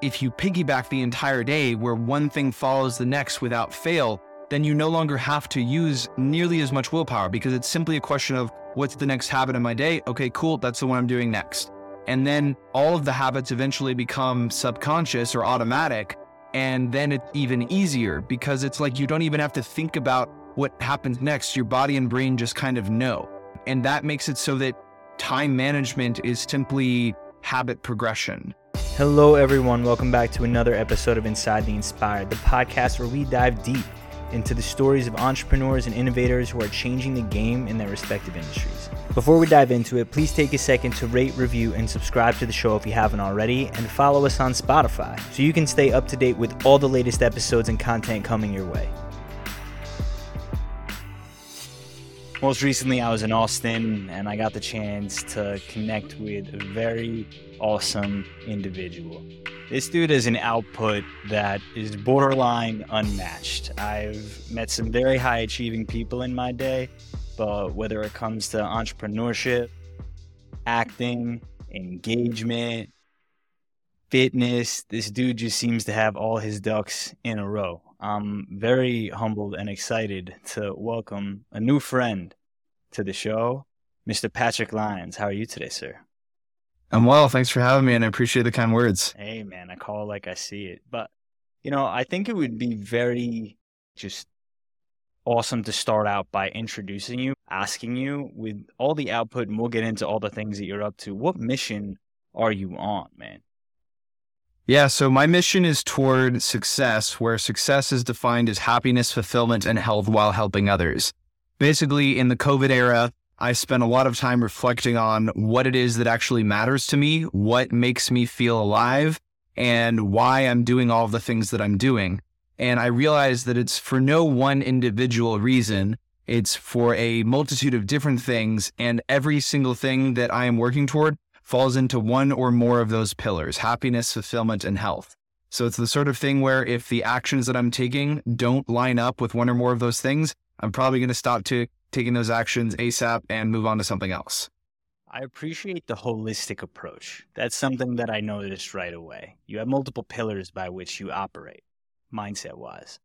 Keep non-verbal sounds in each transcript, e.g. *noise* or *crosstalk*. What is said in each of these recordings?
if you piggyback the entire day where one thing follows the next without fail, then you no longer have to use nearly as much willpower because it's simply a question of what's the next habit in my day? Okay, cool, that's the one I'm doing next. And then all of the habits eventually become subconscious or automatic. And then it's even easier because it's like you don't even have to think about what happens next. Your body and brain just kind of know. And that makes it so that time management is simply habit progression. Hello, everyone. Welcome back to another episode of Inside the Inspired, the podcast where we dive deep into the stories of entrepreneurs and innovators who are changing the game in their respective industries. Before we dive into it, please take a second to rate, review, and subscribe to the show if you haven't already, and follow us on Spotify so you can stay up to date with all the latest episodes and content coming your way. Most recently, I was in Austin and I got the chance to connect with a very awesome individual. This dude is an output that is borderline unmatched. I've met some very high achieving people in my day, but whether it comes to entrepreneurship, acting, engagement, fitness, this dude just seems to have all his ducks in a row. I'm very humbled and excited to welcome a new friend to the show, Mr. Patrick Lyons. How are you today, sir? I'm well. Thanks for having me, and I appreciate the kind words. Hey, man, I call like I see it. But, you know, I think it would be very just awesome to start out by introducing you, asking you with all the output, and we'll get into all the things that you're up to. What mission are you on, man? Yeah, so my mission is toward success, where success is defined as happiness, fulfillment, and health while helping others. Basically, in the COVID era, I spent a lot of time reflecting on what it is that actually matters to me, what makes me feel alive, and why I'm doing all the things that I'm doing. And I realized that it's for no one individual reason. It's for a multitude of different things. And every single thing that I am working toward falls into one or more of those pillars happiness, fulfillment, and health. So it's the sort of thing where if the actions that I'm taking don't line up with one or more of those things, I'm probably going to stop to taking those actions ASAP and move on to something else. I appreciate the holistic approach. That's something that I noticed right away. You have multiple pillars by which you operate, mindset wise.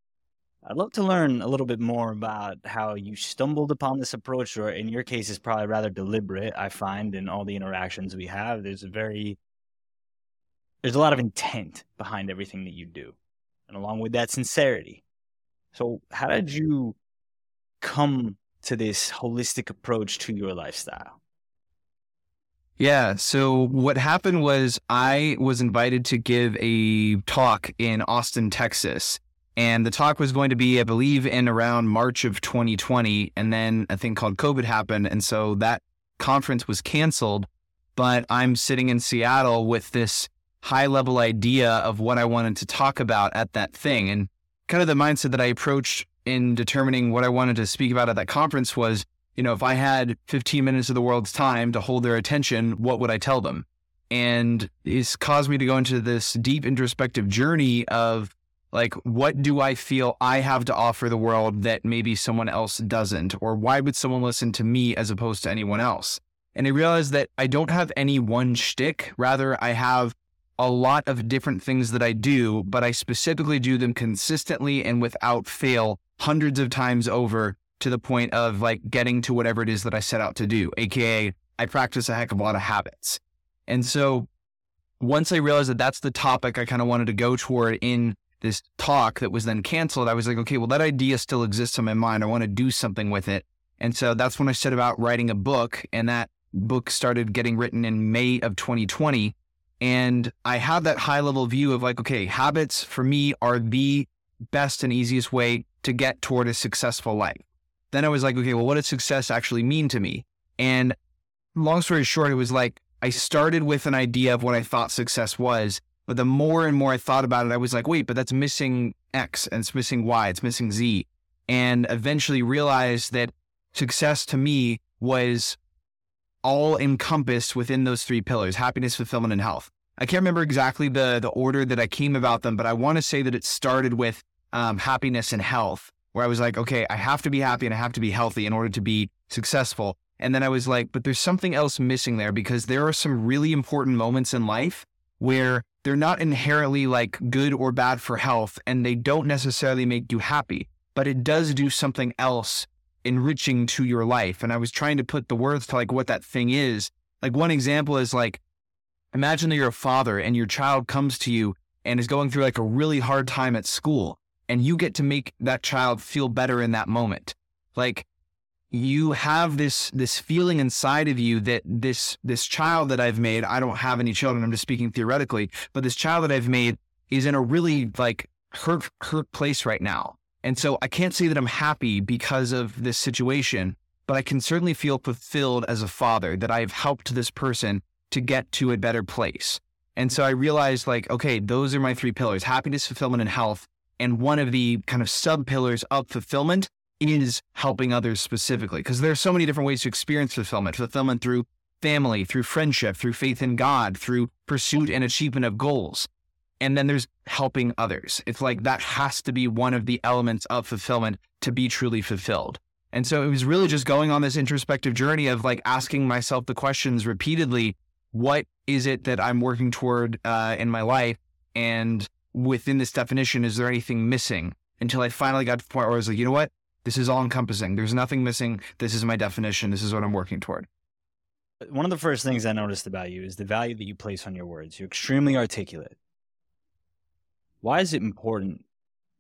I'd love to learn a little bit more about how you stumbled upon this approach, or in your case, is probably rather deliberate. I find in all the interactions we have, there's a very, there's a lot of intent behind everything that you do. And along with that, sincerity. So, how did you come to this holistic approach to your lifestyle? Yeah. So what happened was I was invited to give a talk in Austin, Texas. And the talk was going to be, I believe, in around March of 2020. And then a thing called COVID happened. And so that conference was canceled. But I'm sitting in Seattle with this high level idea of what I wanted to talk about at that thing. And kind of the mindset that I approached in determining what I wanted to speak about at that conference was, you know, if I had 15 minutes of the world's time to hold their attention, what would I tell them? And it's caused me to go into this deep introspective journey of like, what do I feel I have to offer the world that maybe someone else doesn't? Or why would someone listen to me as opposed to anyone else? And I realized that I don't have any one shtick. Rather, I have a lot of different things that I do, but I specifically do them consistently and without fail hundreds of times over to the point of like getting to whatever it is that I set out to do, AKA, I practice a heck of a lot of habits. And so once I realized that that's the topic I kind of wanted to go toward in this talk that was then canceled, I was like, okay, well, that idea still exists in my mind. I want to do something with it. And so that's when I set about writing a book. And that book started getting written in May of 2020. And I had that high level view of like, okay, habits for me are the best and easiest way to get toward a successful life. Then I was like, okay, well, what does success actually mean to me? And long story short, it was like I started with an idea of what I thought success was. But the more and more I thought about it, I was like, wait, but that's missing X and it's missing Y, it's missing Z. And eventually realized that success to me was all encompassed within those three pillars happiness, fulfillment, and health. I can't remember exactly the the order that I came about them, but I want to say that it started with um, happiness and health, where I was like, okay, I have to be happy and I have to be healthy in order to be successful. And then I was like, but there's something else missing there because there are some really important moments in life where they're not inherently like good or bad for health and they don't necessarily make you happy, but it does do something else enriching to your life. And I was trying to put the words to like what that thing is. Like one example is like, imagine that you're a father and your child comes to you and is going through like a really hard time at school and you get to make that child feel better in that moment. Like you have this this feeling inside of you that this this child that I've made, I don't have any children, I'm just speaking theoretically, but this child that I've made is in a really like hurt hurt place right now. And so I can't say that I'm happy because of this situation, but I can certainly feel fulfilled as a father that I've helped this person to get to a better place. And so I realized like, okay, those are my three pillars, happiness, fulfillment, and health. And one of the kind of sub pillars of fulfillment is helping others specifically because there are so many different ways to experience fulfillment fulfillment through family through friendship through faith in god through pursuit and achievement of goals. And then there's helping others. It's like that has to be one of the elements of fulfillment to be truly fulfilled. And so it was really just going on this introspective journey of like asking myself the questions repeatedly what is it that i'm working toward uh, in my life? And within this definition is there anything missing? Until i finally got to the point where i was like you know what this is all encompassing. There's nothing missing. This is my definition. This is what I'm working toward. One of the first things I noticed about you is the value that you place on your words. You're extremely articulate. Why is it important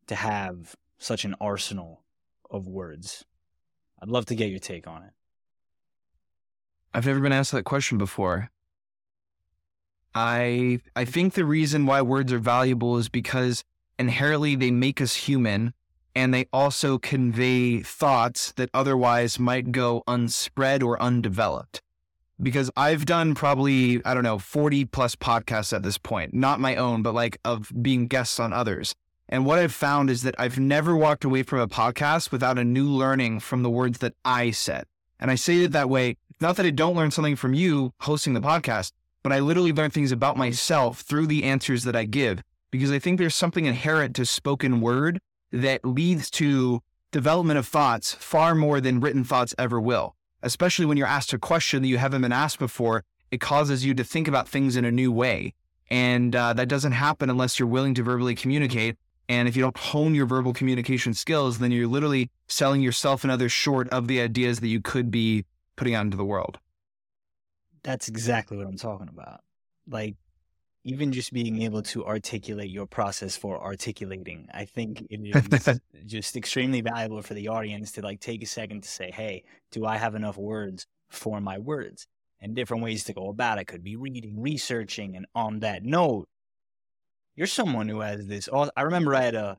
to have such an arsenal of words? I'd love to get your take on it. I've never been asked that question before. I I think the reason why words are valuable is because inherently they make us human and they also convey thoughts that otherwise might go unspread or undeveloped. Because I've done probably, I don't know, 40 plus podcasts at this point, not my own, but like of being guests on others. And what I've found is that I've never walked away from a podcast without a new learning from the words that I said. And I say it that way, not that I don't learn something from you hosting the podcast, but I literally learn things about myself through the answers that I give. Because I think there's something inherent to spoken word that leads to development of thoughts far more than written thoughts ever will. Especially when you're asked a question that you haven't been asked before, it causes you to think about things in a new way. And uh, that doesn't happen unless you're willing to verbally communicate. And if you don't hone your verbal communication skills, then you're literally selling yourself and others short of the ideas that you could be putting out into the world. That's exactly what I'm talking about. Like, even just being able to articulate your process for articulating, I think it *laughs* is just extremely valuable for the audience to like take a second to say, hey, do I have enough words for my words? And different ways to go about it could be reading, researching, and on that note, you're someone who has this. I remember I had a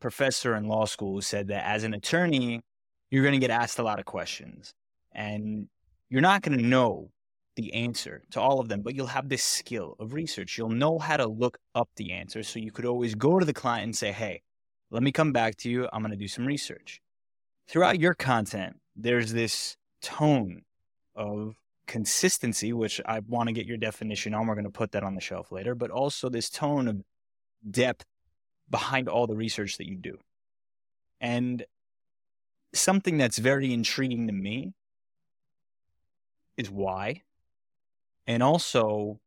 professor in law school who said that as an attorney, you're going to get asked a lot of questions, and you're not going to know the answer to all of them, but you'll have this skill of research. You'll know how to look up the answer. So you could always go to the client and say, hey, let me come back to you. I'm going to do some research. Throughout your content, there's this tone of consistency, which I want to get your definition on. We're going to put that on the shelf later, but also this tone of depth behind all the research that you do. And something that's very intriguing to me is why and also,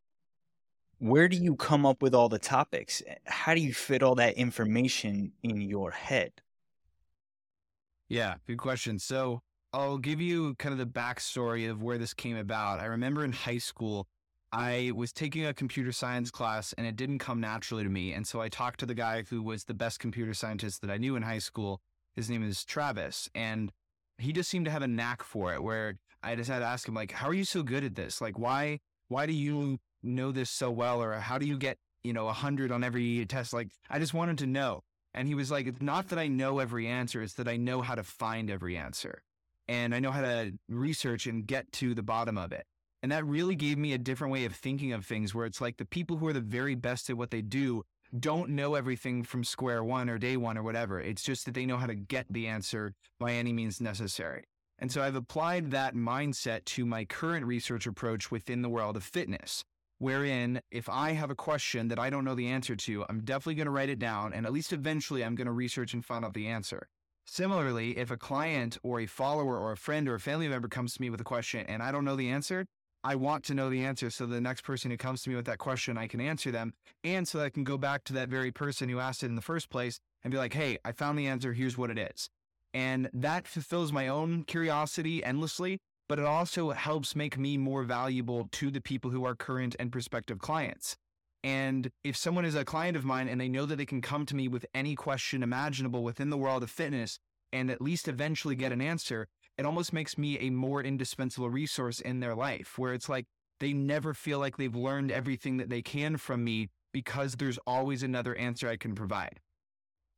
where do you come up with all the topics? How do you fit all that information in your head? Yeah, good question. So I'll give you kind of the backstory of where this came about. I remember in high school, I was taking a computer science class and it didn't come naturally to me. And so I talked to the guy who was the best computer scientist that I knew in high school. His name is Travis. And he just seemed to have a knack for it where I just had to ask him, like, how are you so good at this? Like, why why do you know this so well? Or how do you get, you know, a hundred on every test? Like, I just wanted to know. And he was like, it's not that I know every answer, it's that I know how to find every answer. And I know how to research and get to the bottom of it. And that really gave me a different way of thinking of things where it's like the people who are the very best at what they do don't know everything from square one or day one or whatever. It's just that they know how to get the answer by any means necessary. And so I've applied that mindset to my current research approach within the world of fitness, wherein if I have a question that I don't know the answer to, I'm definitely going to write it down and at least eventually I'm going to research and find out the answer. Similarly, if a client or a follower or a friend or a family member comes to me with a question and I don't know the answer, I want to know the answer. So the next person who comes to me with that question, I can answer them. And so I can go back to that very person who asked it in the first place and be like, hey, I found the answer. Here's what it is. And that fulfills my own curiosity endlessly, but it also helps make me more valuable to the people who are current and prospective clients. And if someone is a client of mine and they know that they can come to me with any question imaginable within the world of fitness and at least eventually get an answer, it almost makes me a more indispensable resource in their life where it's like they never feel like they've learned everything that they can from me because there's always another answer I can provide.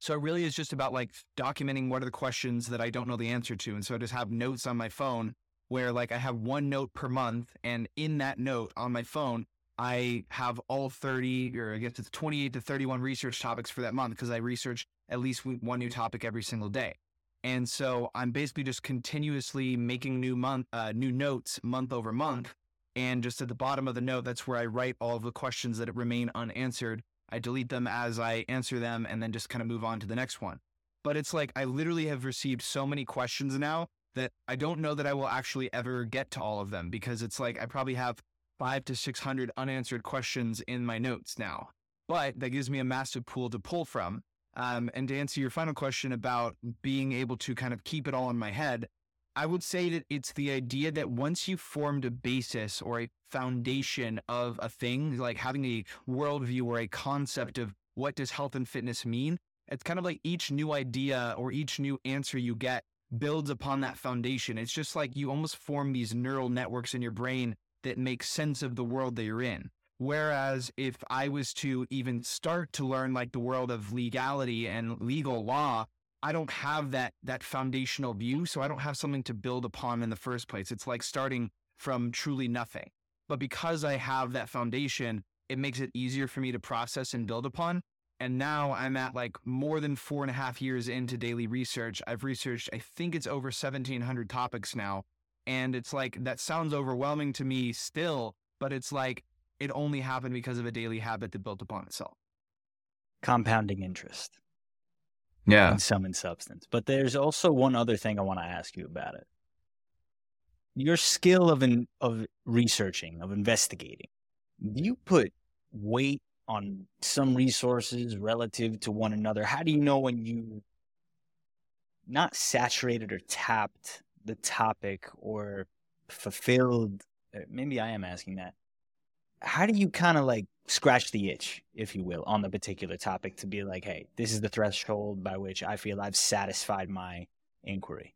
So it really is just about like documenting what are the questions that I don't know the answer to. And so I just have notes on my phone where like I have one note per month. And in that note on my phone, I have all 30, or I guess it's 28 to 31 research topics for that month because I research at least one new topic every single day. And so I'm basically just continuously making new month, uh, new notes month over month. And just at the bottom of the note, that's where I write all of the questions that remain unanswered. I delete them as I answer them and then just kind of move on to the next one. But it's like I literally have received so many questions now that I don't know that I will actually ever get to all of them because it's like I probably have five to 600 unanswered questions in my notes now. But that gives me a massive pool to pull from. Um, and to answer your final question about being able to kind of keep it all in my head, I would say that it's the idea that once you've formed a basis or a foundation of a thing, like having a worldview or a concept of what does health and fitness mean, it's kind of like each new idea or each new answer you get builds upon that foundation. It's just like you almost form these neural networks in your brain that make sense of the world that you're in. Whereas if I was to even start to learn like the world of legality and legal law, I don't have that that foundational view, so I don't have something to build upon in the first place. It's like starting from truly nothing. But because I have that foundation, it makes it easier for me to process and build upon. And now I'm at like more than four and a half years into daily research. I've researched, I think it's over 1,700 topics now. And it's like, that sounds overwhelming to me still, but it's like, it only happened because of a daily habit that built upon itself. Compounding interest. Yeah. In sum and substance. But there's also one other thing I want to ask you about it. Your skill of in, of researching, of investigating. Do you put weight on some resources relative to one another? How do you know when you not saturated or tapped the topic or fulfilled? Uh, maybe I am asking that. How do you kind of like scratch the itch, if you will, on the particular topic to be like, hey, this is the threshold by which I feel I've satisfied my inquiry?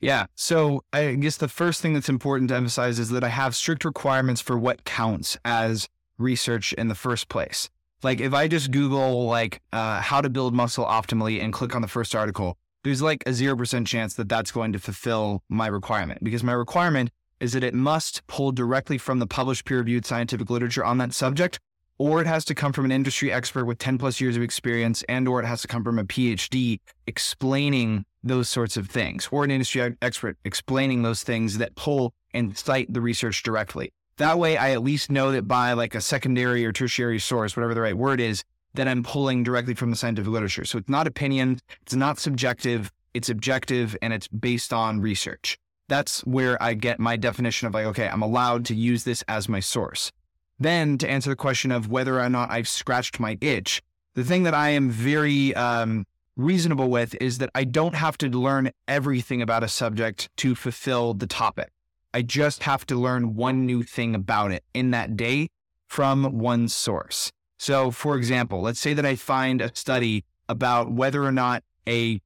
Yeah. So I guess the first thing that's important to emphasize is that I have strict requirements for what counts as research in the first place. Like if I just Google like uh, how to build muscle optimally and click on the first article, there's like a 0% chance that that's going to fulfill my requirement because my requirement is that it must pull directly from the published peer reviewed scientific literature on that subject, or it has to come from an industry expert with 10 plus years of experience, and or it has to come from a PhD explaining those sorts of things, or an industry expert explaining those things that pull and cite the research directly. That way, I at least know that by like a secondary or tertiary source, whatever the right word is, that I'm pulling directly from the scientific literature. So it's not opinion, it's not subjective, it's objective, and it's based on research. That's where I get my definition of like, okay, I'm allowed to use this as my source. Then to answer the question of whether or not I've scratched my itch, the thing that I am very um, reasonable with is that I don't have to learn everything about a subject to fulfill the topic. I just have to learn one new thing about it in that day from one source. So, for example, let's say that I find a study about whether or not a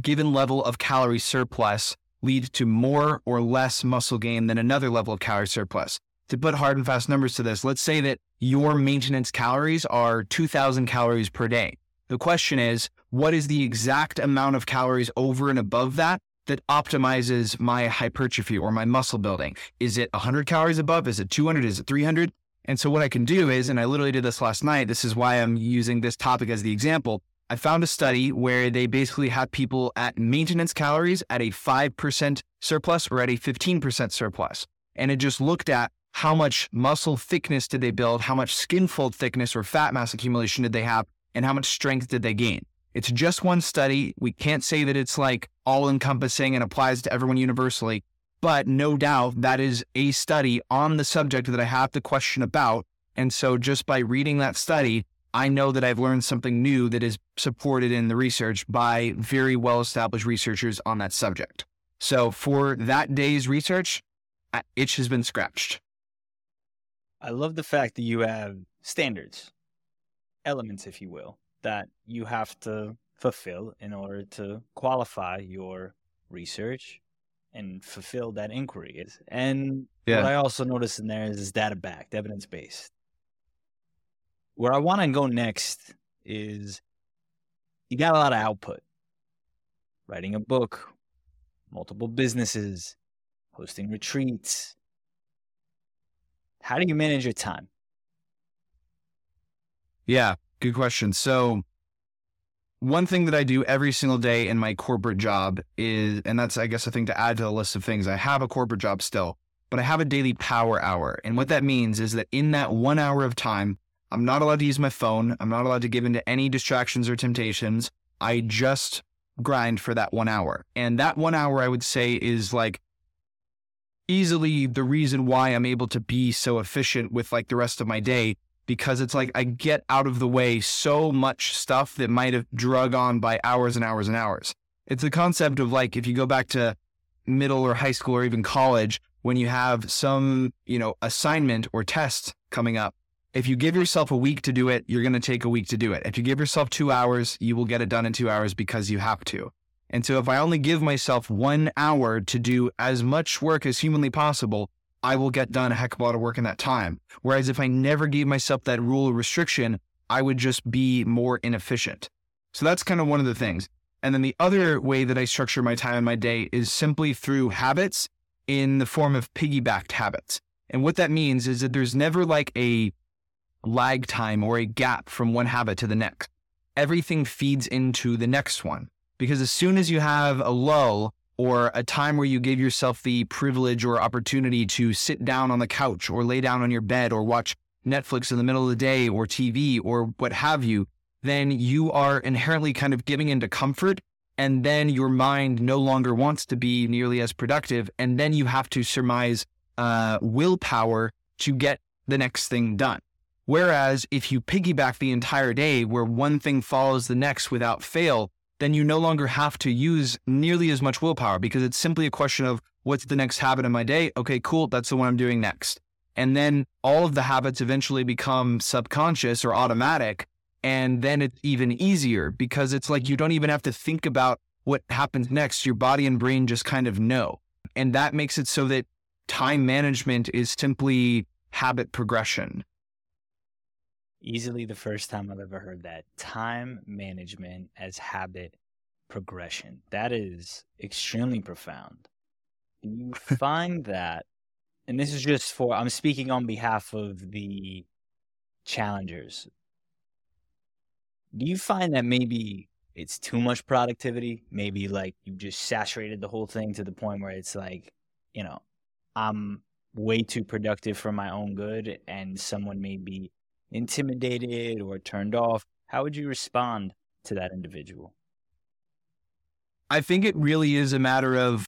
given level of calorie surplus leads to more or less muscle gain than another level of calorie surplus. To put hard and fast numbers to this, let's say that your maintenance calories are 2000 calories per day. The question is, what is the exact amount of calories over and above that that optimizes my hypertrophy or my muscle building. Is it 100 calories above? Is it 200? Is it 300? And so what I can do is, and I literally did this last night. This is why I'm using this topic as the example. I found a study where they basically had people at maintenance calories at a 5% surplus or at a 15% surplus. And it just looked at how much muscle thickness did they build, how much skin fold thickness or fat mass accumulation did they have, and how much strength did they gain. It's just one study. We can't say that it's like all encompassing and applies to everyone universally, But no doubt that is a study on the subject that I have the question about. And so just by reading that study, I know that I've learned something new that is supported in the research by very well established researchers on that subject. So for that day's research, uh, itch has been scratched. I love the fact that you have standards, elements, if you will, that you have to fulfill in order to qualify your research and fulfill that inquiry. And yeah. what I also noticed in there is, is data backed, evidence based. Where I want to go next is you got a lot of output. Writing a book, multiple businesses, hosting retreats. How do you manage your time? Yeah, good question. So, one thing that I do every single day in my corporate job is, and that's, I guess, a thing to add to the list of things. I have a corporate job still, but I have a daily power hour. And what that means is that in that one hour of time, I'm not allowed to use my phone. I'm not allowed to give into any distractions or temptations. I just grind for that one hour. And that one hour, I would say, is like easily the reason why I'm able to be so efficient with like the rest of my day because it's like I get out of the way so much stuff that might have drug on by hours and hours and hours. It's the concept of like if you go back to middle or high school or even college when you have some, you know, assignment or test coming up. If you give yourself a week to do it, you're going to take a week to do it. If you give yourself 2 hours, you will get it done in 2 hours because you have to. And so if I only give myself one hour to do as much work as humanly possible, I will get done a heck of a lot of work in that time. Whereas if I never gave myself that rule or restriction, I would just be more inefficient. So that's kind of one of the things. And then the other way that I structure my time in my day is simply through habits in the form of piggybacked habits. And what that means is that there's never like a lag time or a gap from one habit to the next. Everything feeds into the next one. Because as soon as you have a lull or a time where you give yourself the privilege or opportunity to sit down on the couch or lay down on your bed or watch Netflix in the middle of the day or TV or what have you, then you are inherently kind of giving into comfort. And then your mind no longer wants to be nearly as productive. And then you have to surmise uh, willpower to get the next thing done. Whereas if you piggyback the entire day where one thing follows the next without fail, then you no longer have to use nearly as much willpower because it's simply a question of what's the next habit in my day? Okay, cool. That's the one I'm doing next. And then all of the habits eventually become subconscious or automatic. And then it's even easier because it's like you don't even have to think about what happens next. Your body and brain just kind of know. And that makes it so that time management is simply habit progression easily the first time I've ever heard that. Time management as habit progression. That is extremely profound. You *laughs* find that, and this is just for, I'm speaking on behalf of the challengers. Do you find that maybe it's too much productivity? Maybe like you just saturated the whole thing to the point where it's like, you know, I'm way too productive for my own good, and someone may be intimidated or turned off, how would you respond to that individual? I think it really is a matter of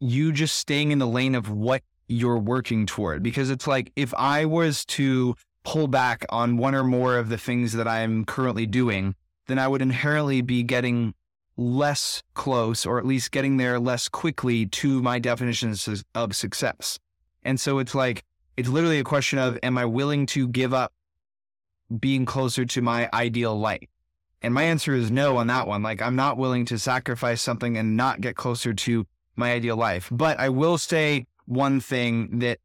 you just staying in the lane of what you're working toward. Because it's like if I was to pull back on one or more of the things that I'm currently doing, then I would inherently be getting less close or at least getting there less quickly to my definitions of success. And so it's like, it's literally a question of, am I willing to give up being closer to my ideal life? And my answer is no on that one. Like, I'm not willing to sacrifice something and not get closer to my ideal life. But I will say one thing that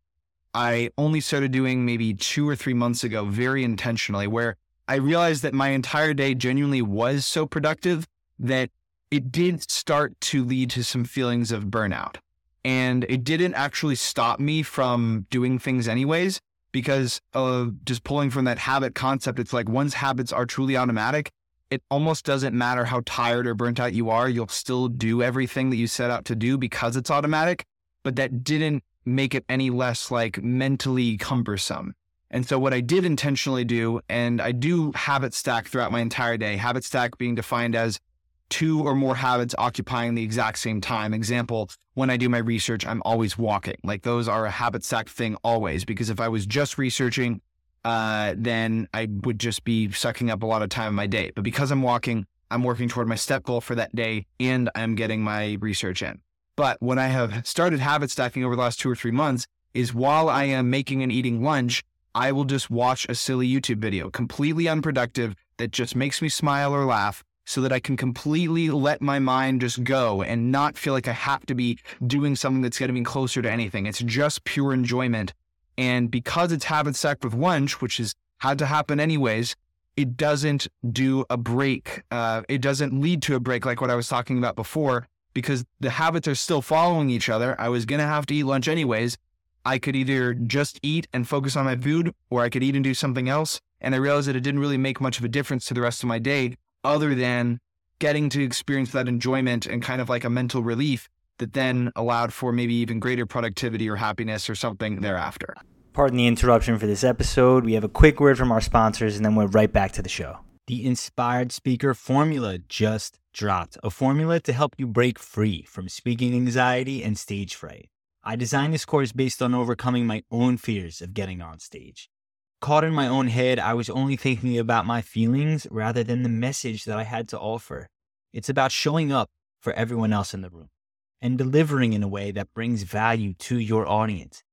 I only started doing maybe two or three months ago, very intentionally, where I realized that my entire day genuinely was so productive that it did start to lead to some feelings of burnout. And it didn't actually stop me from doing things anyways because of just pulling from that habit concept. It's like once habits are truly automatic, it almost doesn't matter how tired or burnt out you are. You'll still do everything that you set out to do because it's automatic, but that didn't make it any less like mentally cumbersome. And so what I did intentionally do, and I do habit stack throughout my entire day, habit stack being defined as two or more habits occupying the exact same time. Example, when I do my research, I'm always walking. Like those are a habit stack thing always, because if I was just researching, uh, then I would just be sucking up a lot of time in my day. But because I'm walking, I'm working toward my step goal for that day and I'm getting my research in. But what I have started habit stacking over the last two or three months is while I am making and eating lunch, I will just watch a silly YouTube video, completely unproductive, that just makes me smile or laugh so that I can completely let my mind just go and not feel like I have to be doing something that's getting me closer to anything. It's just pure enjoyment. And because it's habit stacked with lunch, which has had to happen anyways, it doesn't do a break. Uh, it doesn't lead to a break like what I was talking about before because the habits are still following each other. I was going to have to eat lunch anyways. I could either just eat and focus on my food or I could eat and do something else. And I realized that it didn't really make much of a difference to the rest of my day other than getting to experience that enjoyment and kind of like a mental relief that then allowed for maybe even greater productivity or happiness or something thereafter. Pardon the interruption for this episode. We have a quick word from our sponsors and then we're right back to the show. The Inspired Speaker Formula just dropped, a formula to help you break free from speaking anxiety and stage fright. I designed this course based on overcoming my own fears of getting on stage. Caught in my own head, I was only thinking about my feelings rather than the message that I had to offer. It's about showing up for everyone else in the room and delivering in a way that brings value to your audience.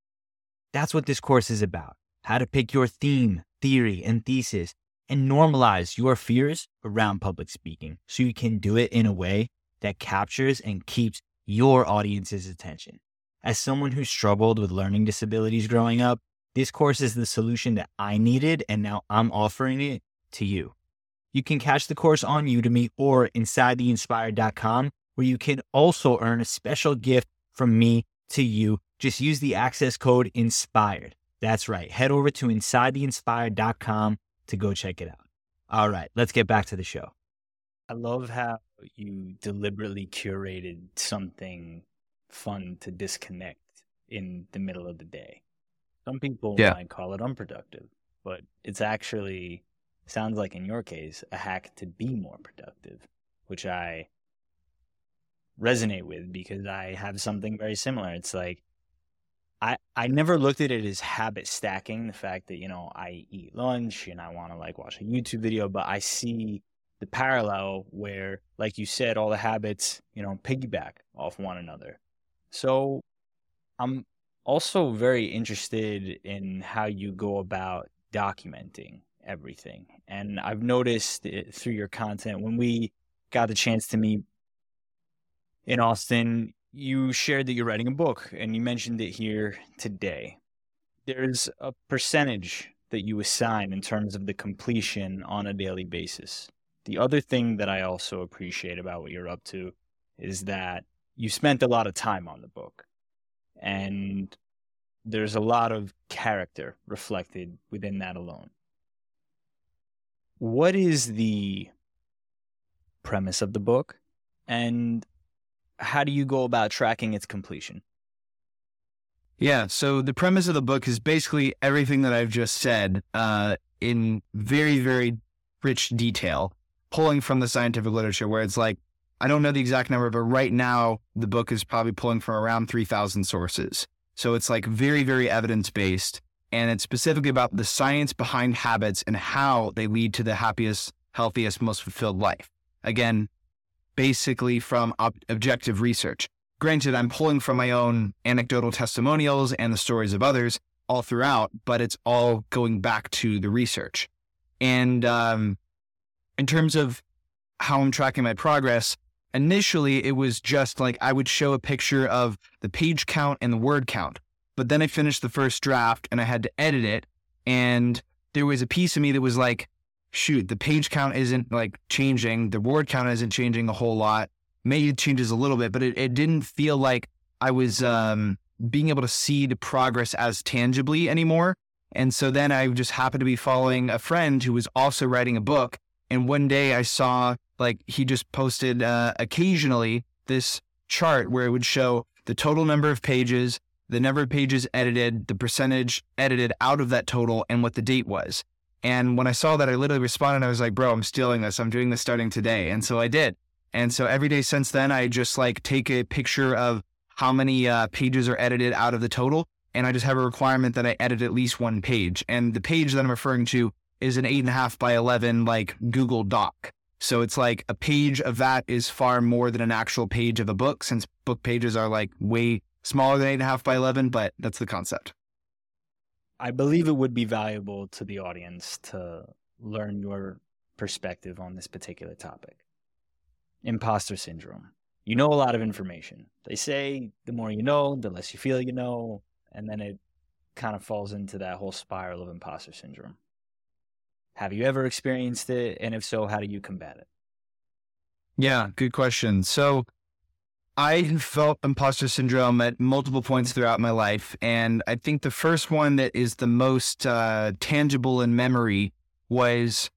That's what this course is about how to pick your theme, theory, and thesis and normalize your fears around public speaking so you can do it in a way that captures and keeps your audience's attention. As someone who struggled with learning disabilities growing up, this course is the solution that I needed, and now I'm offering it to you. You can catch the course on Udemy or InsideTheInspired.com, where you can also earn a special gift from me to you. Just use the access code INSPIRED. That's right. Head over to InsideTheInspired.com to go check it out. All right, let's get back to the show. I love how you deliberately curated something fun to disconnect in the middle of the day. Some people yeah. might call it unproductive, but it's actually sounds like in your case a hack to be more productive, which I resonate with because I have something very similar. It's like I I never looked at it as habit stacking, the fact that, you know, I eat lunch and I want to like watch a YouTube video, but I see the parallel where like you said all the habits, you know, piggyback off one another. So I'm also very interested in how you go about documenting everything. And I've noticed eh, through your content when we got the chance to meet in Austin, you shared that you're writing a book and you mentioned it here today. There's a percentage that you assign in terms of the completion on a daily basis. The other thing that I also appreciate about what you're up to is that you spent a lot of time on the book and there's a lot of character reflected within that alone. What is the premise of the book, and how do you go about tracking its completion? Yeah, so the premise of the book is basically everything that I've just said uh, in very, very rich detail, pulling from the scientific literature, where it's like, I don't know the exact number, but right now the book is probably pulling from around 3,000 sources. So it's like very, very evidence based. And it's specifically about the science behind habits and how they lead to the happiest, healthiest, most fulfilled life. Again, basically from ob- objective research. Granted, I'm pulling from my own anecdotal testimonials and the stories of others all throughout, but it's all going back to the research. And um, in terms of how I'm tracking my progress, initially it was just like I would show a picture of the page count and the word count. But then I finished the first draft and I had to edit it. And there was a piece of me that was like, shoot, the page count isn't like changing. The word count isn't changing a whole lot. Maybe it changes a little bit, but it, it didn't feel like I was um, being able to see the progress as tangibly anymore. And so then I just happened to be following a friend who was also writing a book. And one day I saw like he just posted uh, occasionally this chart where it would show the total number of pages, the number of pages edited, the percentage edited out of that total, and what the date was. And when I saw that, I literally responded. I was like, bro, I'm stealing this. I'm doing this starting today. And so I did. And so every day since then, I just like take a picture of how many uh, pages are edited out of the total. And I just have a requirement that I edit at least one page. And the page that I'm referring to is an eight and a half by 11, like Google Doc. So it's like a page of that is far more than an actual page of a book, since book pages are like way smaller than eight and a half by 11, but that's the concept. I believe it would be valuable to the audience to learn your perspective on this particular topic. Imposter syndrome. You know a lot of information. They say the more you know, the less you feel you know, and then it kind of falls into that whole spiral of imposter syndrome. Have you ever experienced it? And if so, how do you combat it? Yeah, good question. So I felt imposter syndrome at multiple points throughout my life. And I think the first one that is the most uh, tangible in memory was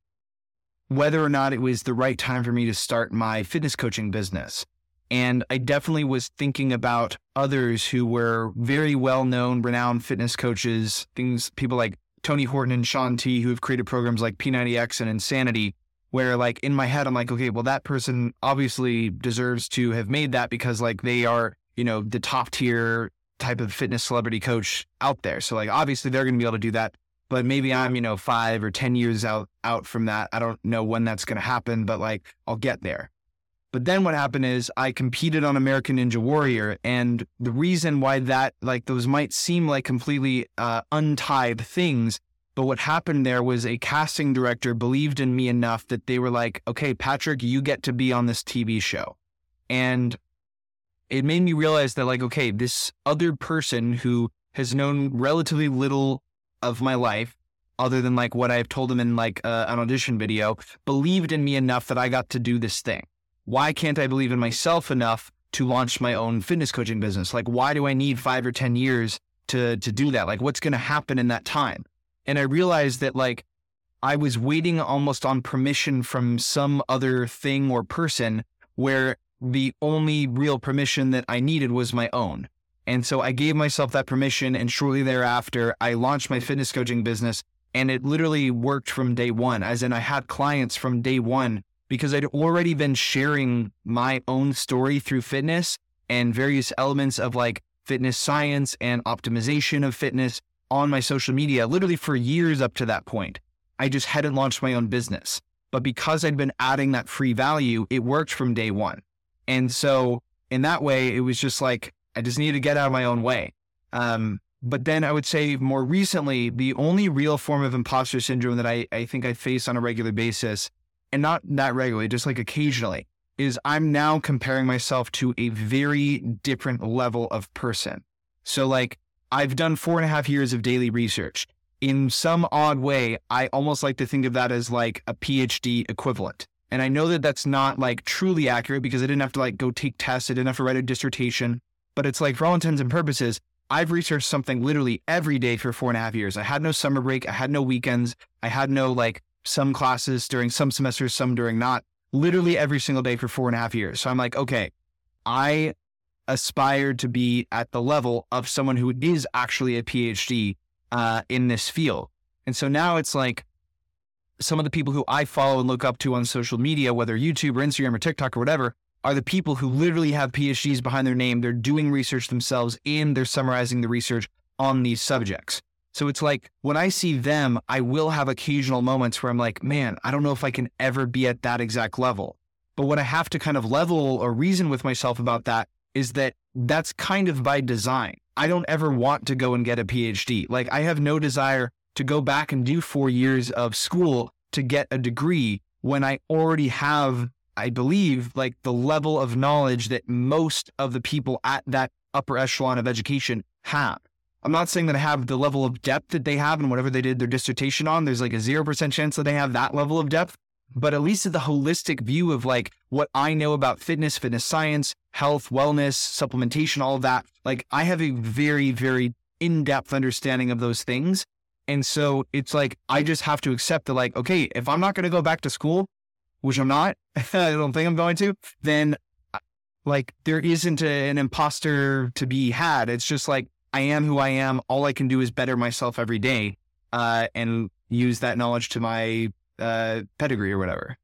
whether or not it was the right time for me to start my fitness coaching business. And I definitely was thinking about others who were very well known, renowned fitness coaches, things, people like Tony Horton and Shaun T, who have created programs like P90X and Insanity, where like in my head, I'm like, okay, well, that person obviously deserves to have made that because like they are, you know, the top tier type of fitness celebrity coach out there. So like obviously they're going to be able to do that. But maybe I'm, you know, five or 10 years out out from that. I don't know when that's going to happen, but like I'll get there. But then what happened is I competed on American Ninja Warrior. And the reason why that, like, those might seem like completely uh, untied things. But what happened there was a casting director believed in me enough that they were like, okay, Patrick, you get to be on this TV show. And it made me realize that, like, okay, this other person who has known relatively little of my life, other than like what I've told them in like uh, an audition video, believed in me enough that I got to do this thing why can't I believe in myself enough to launch my own fitness coaching business? Like, why do I need five or 10 years to, to do that? Like, what's going to happen in that time? And I realized that, like, I was waiting almost on permission from some other thing or person where the only real permission that I needed was my own. And so I gave myself that permission. And shortly thereafter, I launched my fitness coaching business. And it literally worked from day one, as in I had clients from day one because I'd already been sharing my own story through fitness and various elements of like fitness science and optimization of fitness on my social media, literally for years up to that point. I just hadn't launched my own business. But because I'd been adding that free value, it worked from day one. And so in that way, it was just like, I just needed to get out of my own way. Um, but then I would say more recently, the only real form of imposter syndrome that I, I think I face on a regular basis and not that regularly, just like occasionally, is I'm now comparing myself to a very different level of person. So, like, I've done four and a half years of daily research. In some odd way, I almost like to think of that as like a PhD equivalent. And I know that that's not like truly accurate because I didn't have to like go take tests, I didn't have to write a dissertation. But it's like, for all intents and purposes, I've researched something literally every day for four and a half years. I had no summer break, I had no weekends, I had no like some classes during some semesters, some during not, literally every single day for four and a half years. So I'm like, okay, I aspired to be at the level of someone who is actually a PhD uh, in this field. And so now it's like some of the people who I follow and look up to on social media, whether YouTube or Instagram or TikTok or whatever, are the people who literally have PhDs behind their name. They're doing research themselves and they're summarizing the research on these subjects. So it's like when I see them, I will have occasional moments where I'm like, man, I don't know if I can ever be at that exact level. But what I have to kind of level or reason with myself about that is that that's kind of by design. I don't ever want to go and get a PhD. Like I have no desire to go back and do four years of school to get a degree when I already have, I believe, like the level of knowledge that most of the people at that upper echelon of education have. I'm not saying that I have the level of depth that they have and whatever they did their dissertation on. There's like a 0% chance that they have that level of depth. But at least the holistic view of like what I know about fitness, fitness science, health, wellness, supplementation, all that, like I have a very, very in depth understanding of those things. And so it's like, I just have to accept that, like, okay, if I'm not going to go back to school, which I'm not, *laughs* I don't think I'm going to, then like there isn't a, an imposter to be had. It's just like, I am who I am. All I can do is better myself every day uh, and use that knowledge to my uh, pedigree or whatever.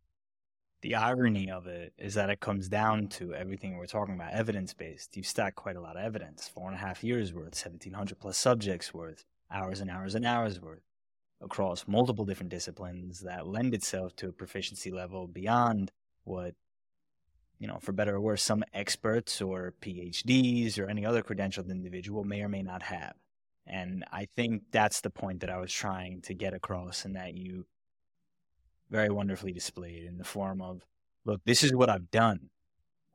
the irony of it is that it comes down to everything we're talking about evidence based. You've stacked quite a lot of evidence four and a half years worth, 1,700 plus subjects worth, hours and hours and hours worth across multiple different disciplines that lend itself to a proficiency level beyond what, you know, for better or worse, some experts or PhDs or any other credentialed individual may or may not have. And I think that's the point that I was trying to get across and that you very wonderfully displayed in the form of look, this is what I've done.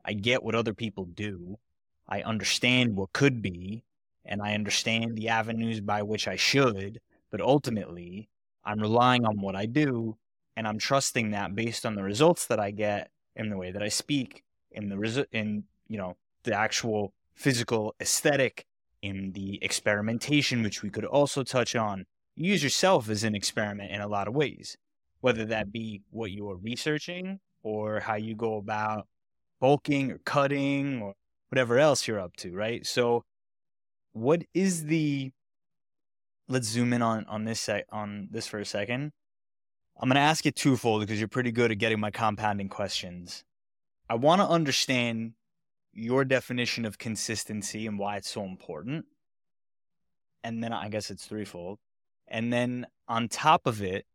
I get what other people do. I understand what could be, and I understand the avenues by which I should, but ultimately, I'm relying on what I do, and I'm trusting that based on the results that I get in the way that I speak, in the in you know the actual physical aesthetic, in the experimentation, which we could also touch on. use yourself as an experiment in a lot of ways whether that be what you are researching or how you go about bulking or cutting or whatever else you're up to, right? So, what is the? Let's zoom in on on this on this for a second. I'm going to ask it twofold because you're pretty good at getting my compounding questions. I want to understand your definition of consistency and why it's so important. And then I guess it's threefold. And then on top of it,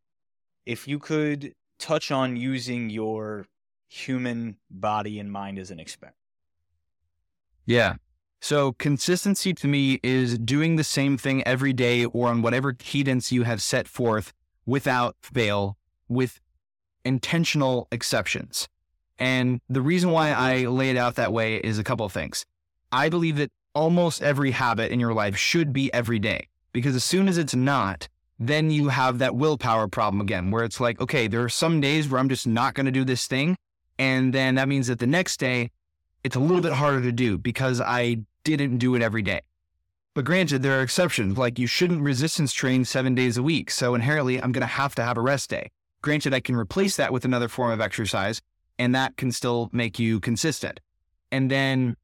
if you could touch on using your human body and mind as an experiment. Yeah. So consistency to me is doing the same thing every day or on whatever cadence you have set forth without fail, with intentional exceptions. And the reason why I lay it out that way is a couple of things. I believe that almost every habit in your life should be every day because as soon as it's not, then you have that willpower problem again, where it's like, okay, there are some days where I'm just not going to do this thing. And then that means that the next day, it's a little bit harder to do because I didn't do it every day. But granted, there are exceptions, like you shouldn't resistance train seven days a week. So inherently, I'm going to have to have a rest day. Granted, I can replace that with another form of exercise, and that can still make you consistent. And then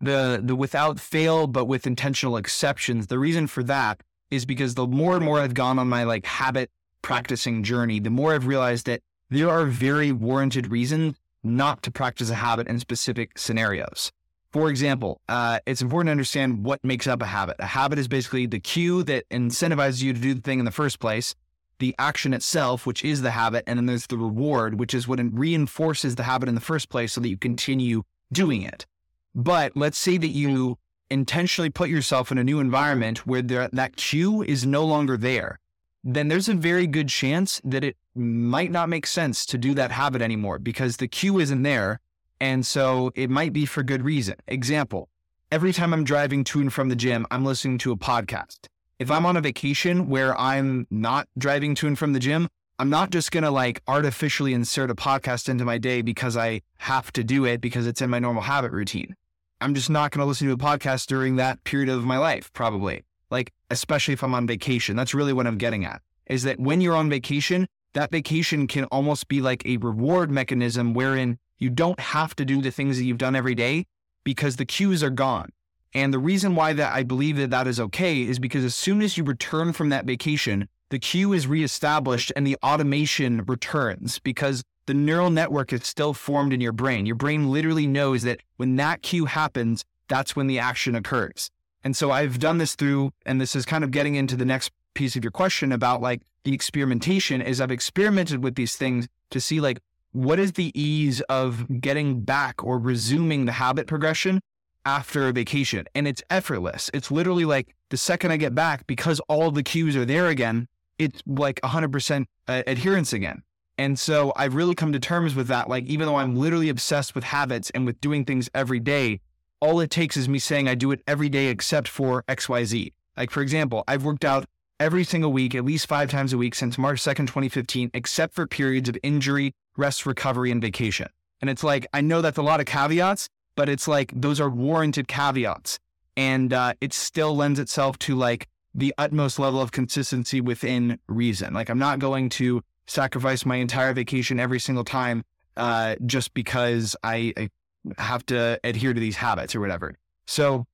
the the without fail, but with intentional exceptions. The reason for that is because the more and more I've gone on my like habit practicing journey, the more I've realized that there are very warranted reasons not to practice a habit in specific scenarios. For example, uh, it's important to understand what makes up a habit. A habit is basically the cue that incentivizes you to do the thing in the first place, the action itself, which is the habit, and then there's the reward, which is what reinforces the habit in the first place so that you continue doing it. But let's say that you intentionally put yourself in a new environment where there, that cue is no longer there, then there's a very good chance that it might not make sense to do that habit anymore because the cue isn't there. And so it might be for good reason. Example, every time I'm driving to and from the gym, I'm listening to a podcast. If I'm on a vacation where I'm not driving to and from the gym, I'm not just going to like artificially insert a podcast into my day because I have to do it because it's in my normal habit routine. I'm just not going to listen to a podcast during that period of my life, probably. Like, especially if I'm on vacation. That's really what I'm getting at is that when you're on vacation, that vacation can almost be like a reward mechanism wherein you don't have to do the things that you've done every day because the cues are gone. And the reason why that I believe that that is okay is because as soon as you return from that vacation, the cue is reestablished and the automation returns because the neural network is still formed in your brain. Your brain literally knows that when that cue happens, that's when the action occurs. And so I've done this through, and this is kind of getting into the next piece of your question about like the experimentation is I've experimented with these things to see like what is the ease of getting back or resuming the habit progression after a vacation. And it's effortless. It's literally like the second I get back, because all the cues are there again, it's like 100% uh, adherence again. And so I've really come to terms with that. Like, even though I'm literally obsessed with habits and with doing things every day, all it takes is me saying I do it every day except for XYZ. Like, for example, I've worked out every single week, at least five times a week since March 2nd, 2015, except for periods of injury, rest, recovery, and vacation. And it's like, I know that's a lot of caveats, but it's like those are warranted caveats. And uh, it still lends itself to like the utmost level of consistency within reason. Like, I'm not going to sacrifice my entire vacation every single time uh, just because I, I, have to adhere to these habits or whatever. So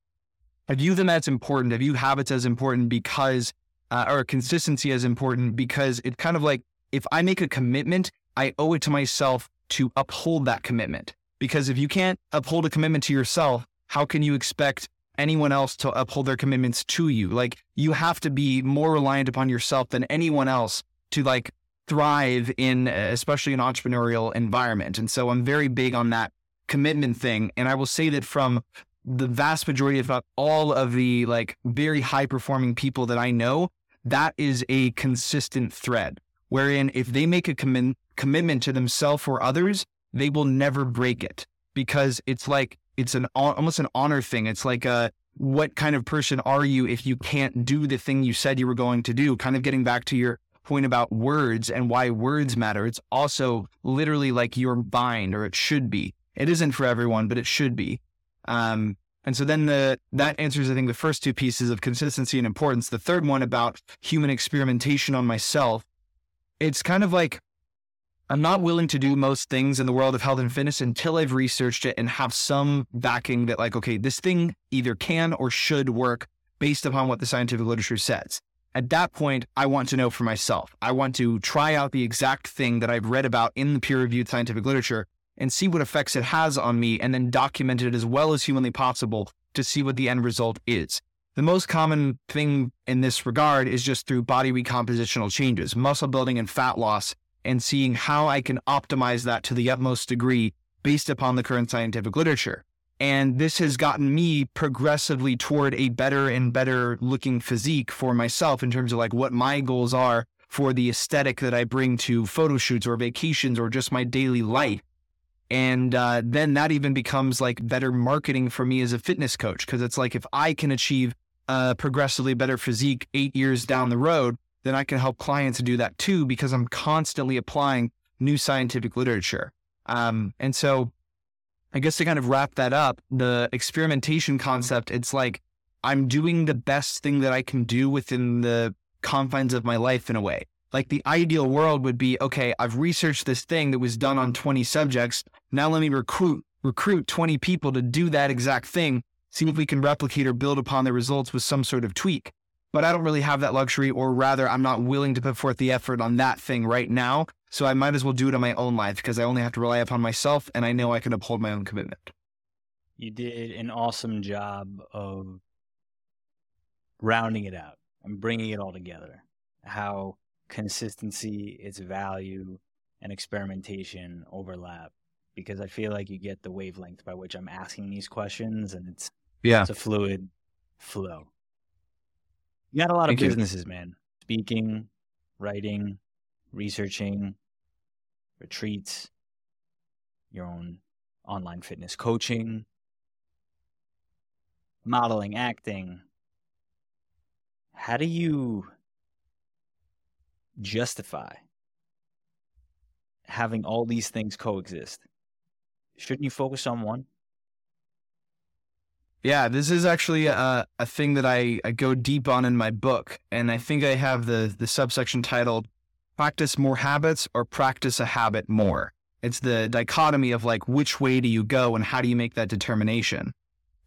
I view them as important. I view habits as important because, uh, or consistency as important because it's kind of like if I make a commitment, I owe it to myself to uphold that commitment. Because if you can't uphold a commitment to yourself, how can you expect anyone else to uphold their commitments to you? Like you have to be more reliant upon yourself than anyone else to like thrive in especially an entrepreneurial environment. And so I'm very big on that commitment thing. And I will say that from the vast majority, if not all of the like very high performing people that I know, that is a consistent thread wherein if they make a com- commitment to themselves or others, they will never break it because it's like it's an almost an honor thing. It's like a what kind of person are you if you can't do the thing you said you were going to do? Kind of getting back to your point about words and why words matter. It's also literally like your bind, or it should be. It isn't for everyone, but it should be. Um, and so then the that answers, I think, the first two pieces of consistency and importance. The third one about human experimentation on myself. It's kind of like I'm not willing to do most things in the world of health and fitness until I've researched it and have some backing that, like, okay, this thing either can or should work based upon what the scientific literature says. At that point, I want to know for myself. I want to try out the exact thing that I've read about in the peer reviewed scientific literature and see what effects it has on me and then document it as well as humanly possible to see what the end result is. The most common thing in this regard is just through body recompositional changes, muscle building and fat loss and seeing how I can optimize that to the utmost degree based upon the current scientific literature. And this has gotten me progressively toward a better and better looking physique for myself in terms of like what my goals are for the aesthetic that I bring to photo shoots or vacations or just my daily life. And uh, then that even becomes like better marketing for me as a fitness coach because it's like if I can achieve a progressively better physique eight years down the road, then I can help clients do that too because I'm constantly applying new scientific literature. Um, and so I guess to kind of wrap that up, the experimentation concept, it's like I'm doing the best thing that I can do within the confines of my life in a way. Like the ideal world would be, okay, I've researched this thing that was done on 20 subjects. Now let me recruit recruit 20 people to do that exact thing, see if we can replicate or build upon the results with some sort of tweak but I don't really have that luxury, or rather, I'm not willing to put forth the effort on that thing right now. So I might as well do it in my own life because I only have to rely upon myself and I know I can uphold my own commitment. You did an awesome job of rounding it out and bringing it all together. How consistency, its value, and experimentation overlap. Because I feel like you get the wavelength by which I'm asking these questions, and it's yeah, it's a fluid flow. You got a lot Thank of businesses, you. man. Speaking, writing, researching, retreats, your own online fitness coaching, modeling, acting. How do you justify having all these things coexist? Shouldn't you focus on one? Yeah, this is actually a, a thing that I, I go deep on in my book. And I think I have the, the subsection titled Practice More Habits or Practice a Habit More. It's the dichotomy of like, which way do you go and how do you make that determination?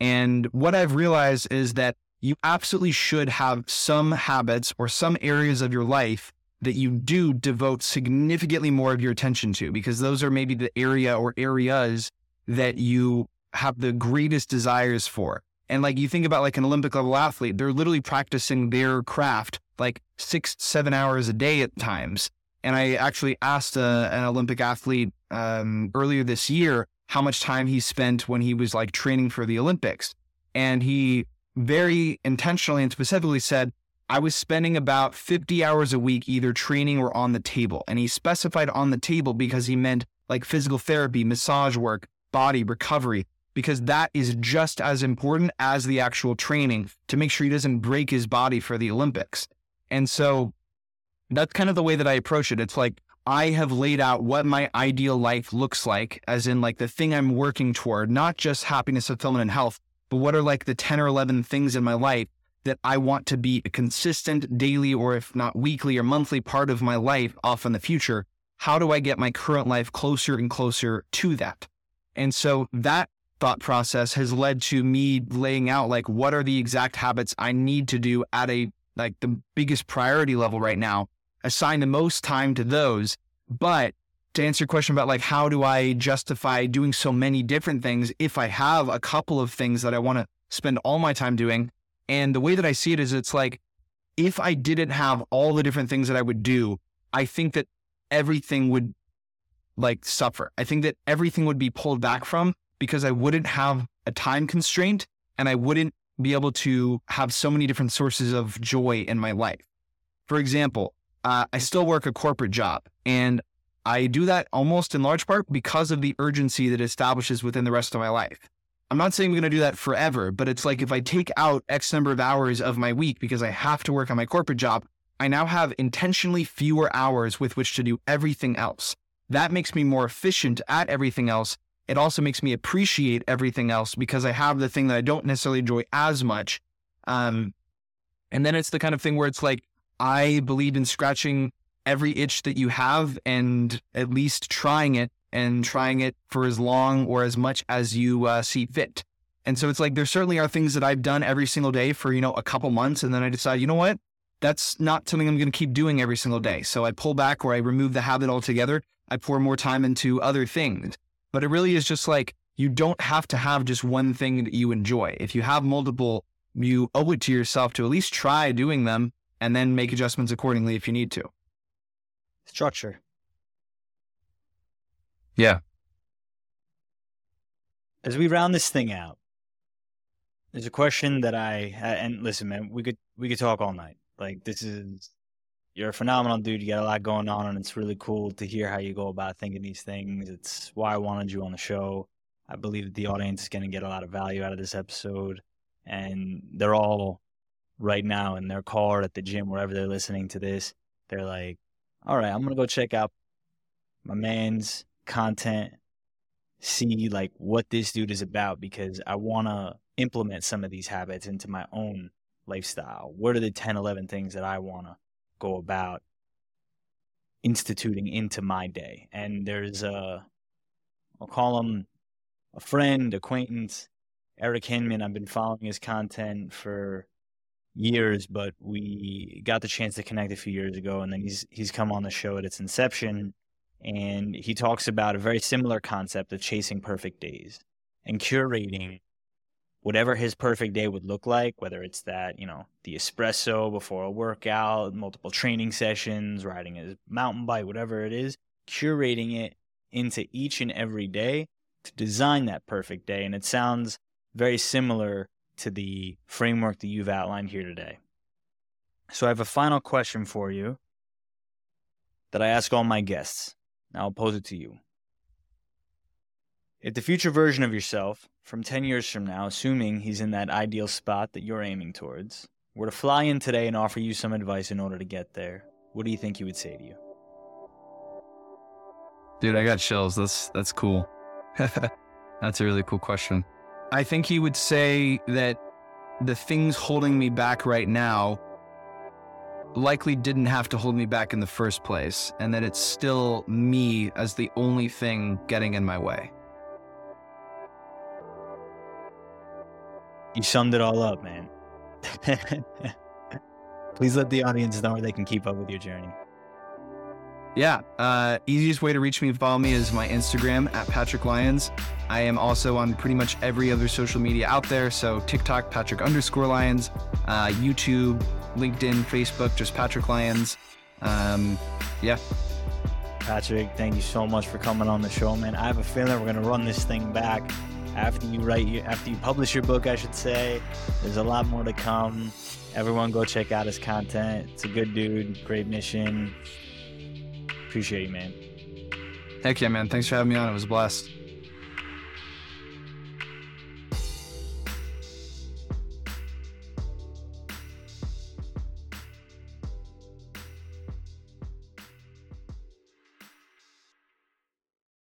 And what I've realized is that you absolutely should have some habits or some areas of your life that you do devote significantly more of your attention to, because those are maybe the area or areas that you have the greatest desires for. And like you think about like an Olympic level athlete, they're literally practicing their craft like six, seven hours a day at times. And I actually asked a, uh, an Olympic athlete um, earlier this year how much time he spent when he was like training for the Olympics. And he very intentionally and specifically said, I was spending about 50 hours a week either training or on the table. And he specified on the table because he meant like physical therapy, massage work, body recovery, because that is just as important as the actual training to make sure he doesn't break his body for the Olympics. And so that's kind of the way that I approach it. It's like I have laid out what my ideal life looks like, as in like the thing I'm working toward, not just happiness, fulfillment, and health, but what are like the 10 or 11 things in my life that I want to be a consistent daily or if not weekly or monthly part of my life off in the future. How do I get my current life closer and closer to that? And so that thought process has led to me laying out like what are the exact habits I need to do at a like the biggest priority level right now, assign the most time to those, but to answer your question about like how do I justify doing so many different things if I have a couple of things that I want to spend all my time doing. And the way that I see it is it's like if I didn't have all the different things that I would do, I think that everything would like suffer. I think that everything would be pulled back from because I wouldn't have a time constraint and I wouldn't be able to have so many different sources of joy in my life. For example, uh, I still work a corporate job and I do that almost in large part because of the urgency that establishes within the rest of my life. I'm not saying I'm going to do that forever, but it's like if I take out X number of hours of my week because I have to work on my corporate job, I now have intentionally fewer hours with which to do everything else. That makes me more efficient at everything else. It also makes me appreciate everything else because I have the thing that I don't necessarily enjoy as much. Um, and then it's the kind of thing where it's like, I believe in scratching every itch that you have and at least trying it and trying it for as long or as much as you uh, see fit. And so it's like there certainly are things that I've done every single day for, you know, a couple months. And then I decide, you know what? That's not something I'm going to keep doing every single day. So I pull back or I remove the habit altogether. I pour more time into other things. But it really is just like you don't have to have just one thing that you enjoy. If you have multiple, you owe it to yourself to at least try doing them and then make adjustments accordingly if you need to. Structure. Yeah. As we round this thing out, there's a question that I and listen, man, we could we could talk all night. Like this is you're a phenomenal dude. You got a lot going on, and it's really cool to hear how you go about thinking these things. It's why I wanted you on the show. I believe that the audience is going to get a lot of value out of this episode, and they're all right now in their car at the gym, wherever they're listening to this. They're like, "All right, I'm gonna go check out my man's content, see like what this dude is about because I want to implement some of these habits into my own lifestyle. What are the 10, 11 things that I want to go about instituting into my day? And there's a, I'll call him a friend, acquaintance, Eric Hinman. I've been following his content for years, but we got the chance to connect a few years ago, and then he's he's come on the show at its inception, and he talks about a very similar concept of chasing perfect days and curating whatever his perfect day would look like, whether it's that, you know, the espresso before a workout, multiple training sessions, riding his mountain bike, whatever it is, curating it into each and every day to design that perfect day. And it sounds very similar to the framework that you've outlined here today. So I have a final question for you that I ask all my guests. I'll pose it to you. If the future version of yourself, from 10 years from now, assuming he's in that ideal spot that you're aiming towards, were to fly in today and offer you some advice in order to get there, what do you think he would say to you? Dude, I got chills. That's that's cool. *laughs* that's a really cool question. I think he would say that the things holding me back right now likely didn't have to hold me back in the first place, and that it's still me as the only thing getting in my way. You summed it all up, man. *laughs* Please let the audience know where they can keep up with your journey. Yeah, uh, easiest way to reach me and follow me is my Instagram at Patrick Lyons. I am also on pretty much every other social media out there. So TikTok, Patrick underscore Lyons, uh, YouTube, LinkedIn, Facebook, just Patrick Lyons. Um, yeah. Patrick, thank you so much for coming on the show, man. I have a feeling we're gonna run this thing back after you write, after you publish your book, I should say. There's a lot more to come. Everyone, go check out his content. It's a good dude, great mission. Appreciate you, man. Heck yeah, man. Thanks for having me on. It was blessed.